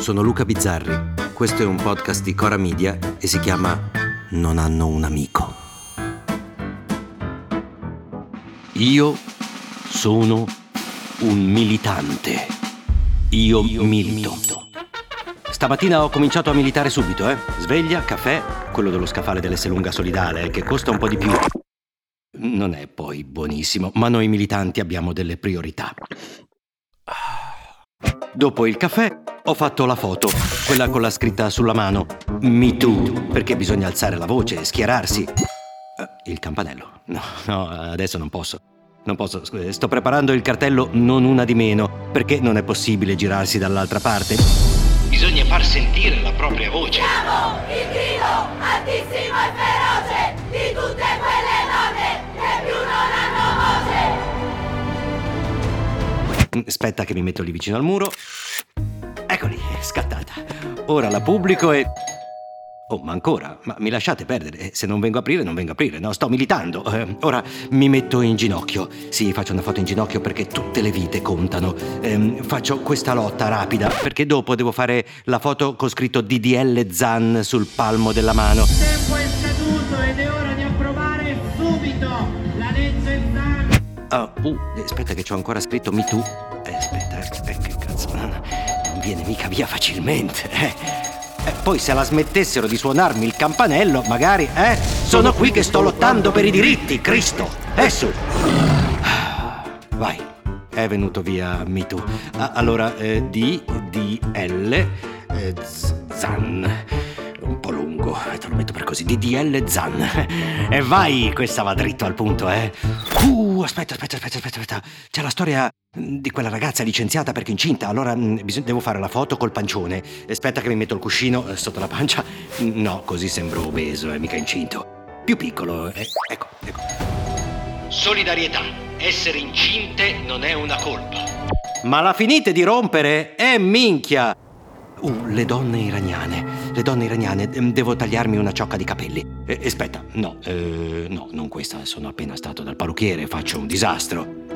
sono Luca Bizzarri. Questo è un podcast di Cora Media e si chiama Non hanno un amico. Io sono un militante. Io, Io milito. milito. Stamattina ho cominciato a militare subito, eh. Sveglia, caffè, quello dello scaffale dell'Esselunga Solidale, che costa un po' di più. Non è poi buonissimo, ma noi militanti abbiamo delle priorità. Dopo il caffè ho fatto la foto, quella con la scritta sulla mano. Me too, perché bisogna alzare la voce, schierarsi. Uh, il campanello. No, no, adesso non posso. Non posso, sto preparando il cartello non una di meno, perché non è possibile girarsi dall'altra parte. Bisogna far sentire la propria voce. Siamo il grido altissimo e feroce di tutte quelle donne che più non hanno voce. Aspetta che mi metto lì vicino al muro. Scattata. Ora la pubblico e... Oh, ma ancora? Ma mi lasciate perdere? Se non vengo a aprire, non vengo a aprire, no? Sto militando. Eh, ora mi metto in ginocchio. Sì, faccio una foto in ginocchio perché tutte le vite contano. Eh, faccio questa lotta rapida perché dopo devo fare la foto con scritto DDL Zan sul palmo della mano. Il tempo è scaduto ed è ora di approvare subito la legge Zan. Oh, uh, aspetta che c'ho ancora scritto Me Too. Eh, aspetta, eh, che cazzo, non, viene mica via facilmente, eh. eh. Poi se la smettessero di suonarmi il campanello, magari, eh? Sono qui che sto lottando per i diritti, Cristo! Eh su! Vai, è venuto via Me Too. Ah, allora, eh, D, D, L, eh, Zan un po' lungo, te lo metto per così, DDL Zan. E vai, questa va dritto al punto, eh. Uh, aspetta, aspetta, aspetta, aspetta. C'è la storia di quella ragazza licenziata perché incinta, allora devo fare la foto col pancione. Aspetta che mi metto il cuscino eh, sotto la pancia. No, così sembro obeso e mica incinto. Più piccolo, eh. ecco, ecco. Solidarietà. Essere incinte non è una colpa. Ma la finite di rompere? Eh, minchia! Uh, le donne iraniane. Le donne iraniane. Devo tagliarmi una ciocca di capelli. Eh, aspetta, no, eh, no, non questa. Sono appena stato dal parrucchiere, faccio un disastro.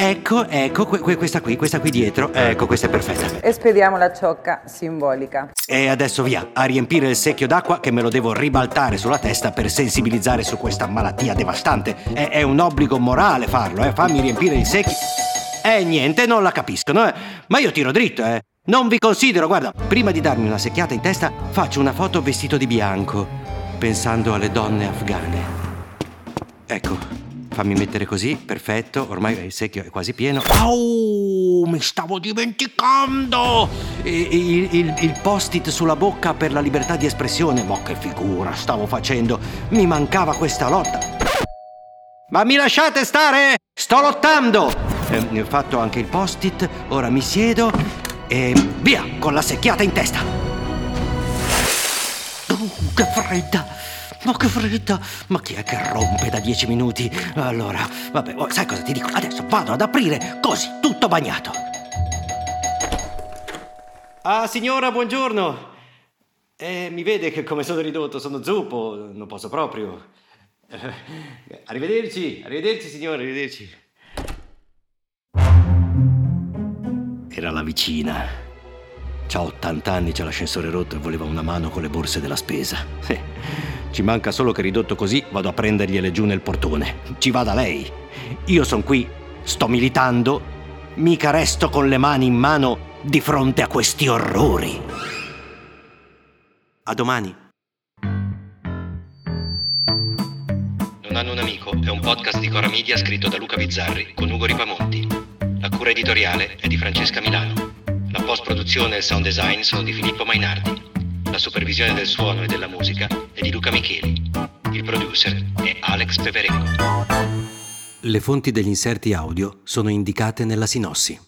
Ecco, ecco, que- questa qui, questa qui dietro. Ecco, questa è perfetta. E spediamo la ciocca simbolica. E adesso via, a riempire il secchio d'acqua che me lo devo ribaltare sulla testa per sensibilizzare su questa malattia devastante. È, è un obbligo morale farlo, eh. Fammi riempire il secchio. Eh, niente, non la capiscono, eh. Ma io tiro dritto, eh. Non vi considero, guarda, prima di darmi una secchiata in testa, faccio una foto vestito di bianco, pensando alle donne afghane. Ecco, fammi mettere così, perfetto, ormai il secchio è quasi pieno. Au, mi stavo dimenticando! Il, il, il post-it sulla bocca per la libertà di espressione, ma che figura stavo facendo? Mi mancava questa lotta. Ma mi lasciate stare? Sto lottando! Eh, ho fatto anche il post-it, ora mi siedo e via con la secchiata in testa. Uh, che fredda! Ma che fredda! Ma chi è che rompe da dieci minuti? Allora, vabbè, oh, sai cosa ti dico? Adesso vado ad aprire così, tutto bagnato. Ah, signora, buongiorno. Eh, mi vede che come sono ridotto, sono zuppo, non posso proprio. Eh, arrivederci, arrivederci, signora, arrivederci. Era la vicina. C'ha 80 anni, c'ha l'ascensore rotto e voleva una mano con le borse della spesa. Ci manca solo che ridotto così vado a prendergliele giù nel portone. Ci vada lei. Io sono qui, sto militando, mica resto con le mani in mano di fronte a questi orrori. A domani. Non hanno un amico è un podcast di Cora Media scritto da Luca Bizzarri con Ugo Ripamonti. La cura editoriale è di Francesca Milano. La post-produzione e il sound design sono di Filippo Mainardi. La supervisione del suono e della musica è di Luca Micheli. Il producer è Alex Peverengo. Le fonti degli inserti audio sono indicate nella sinossi.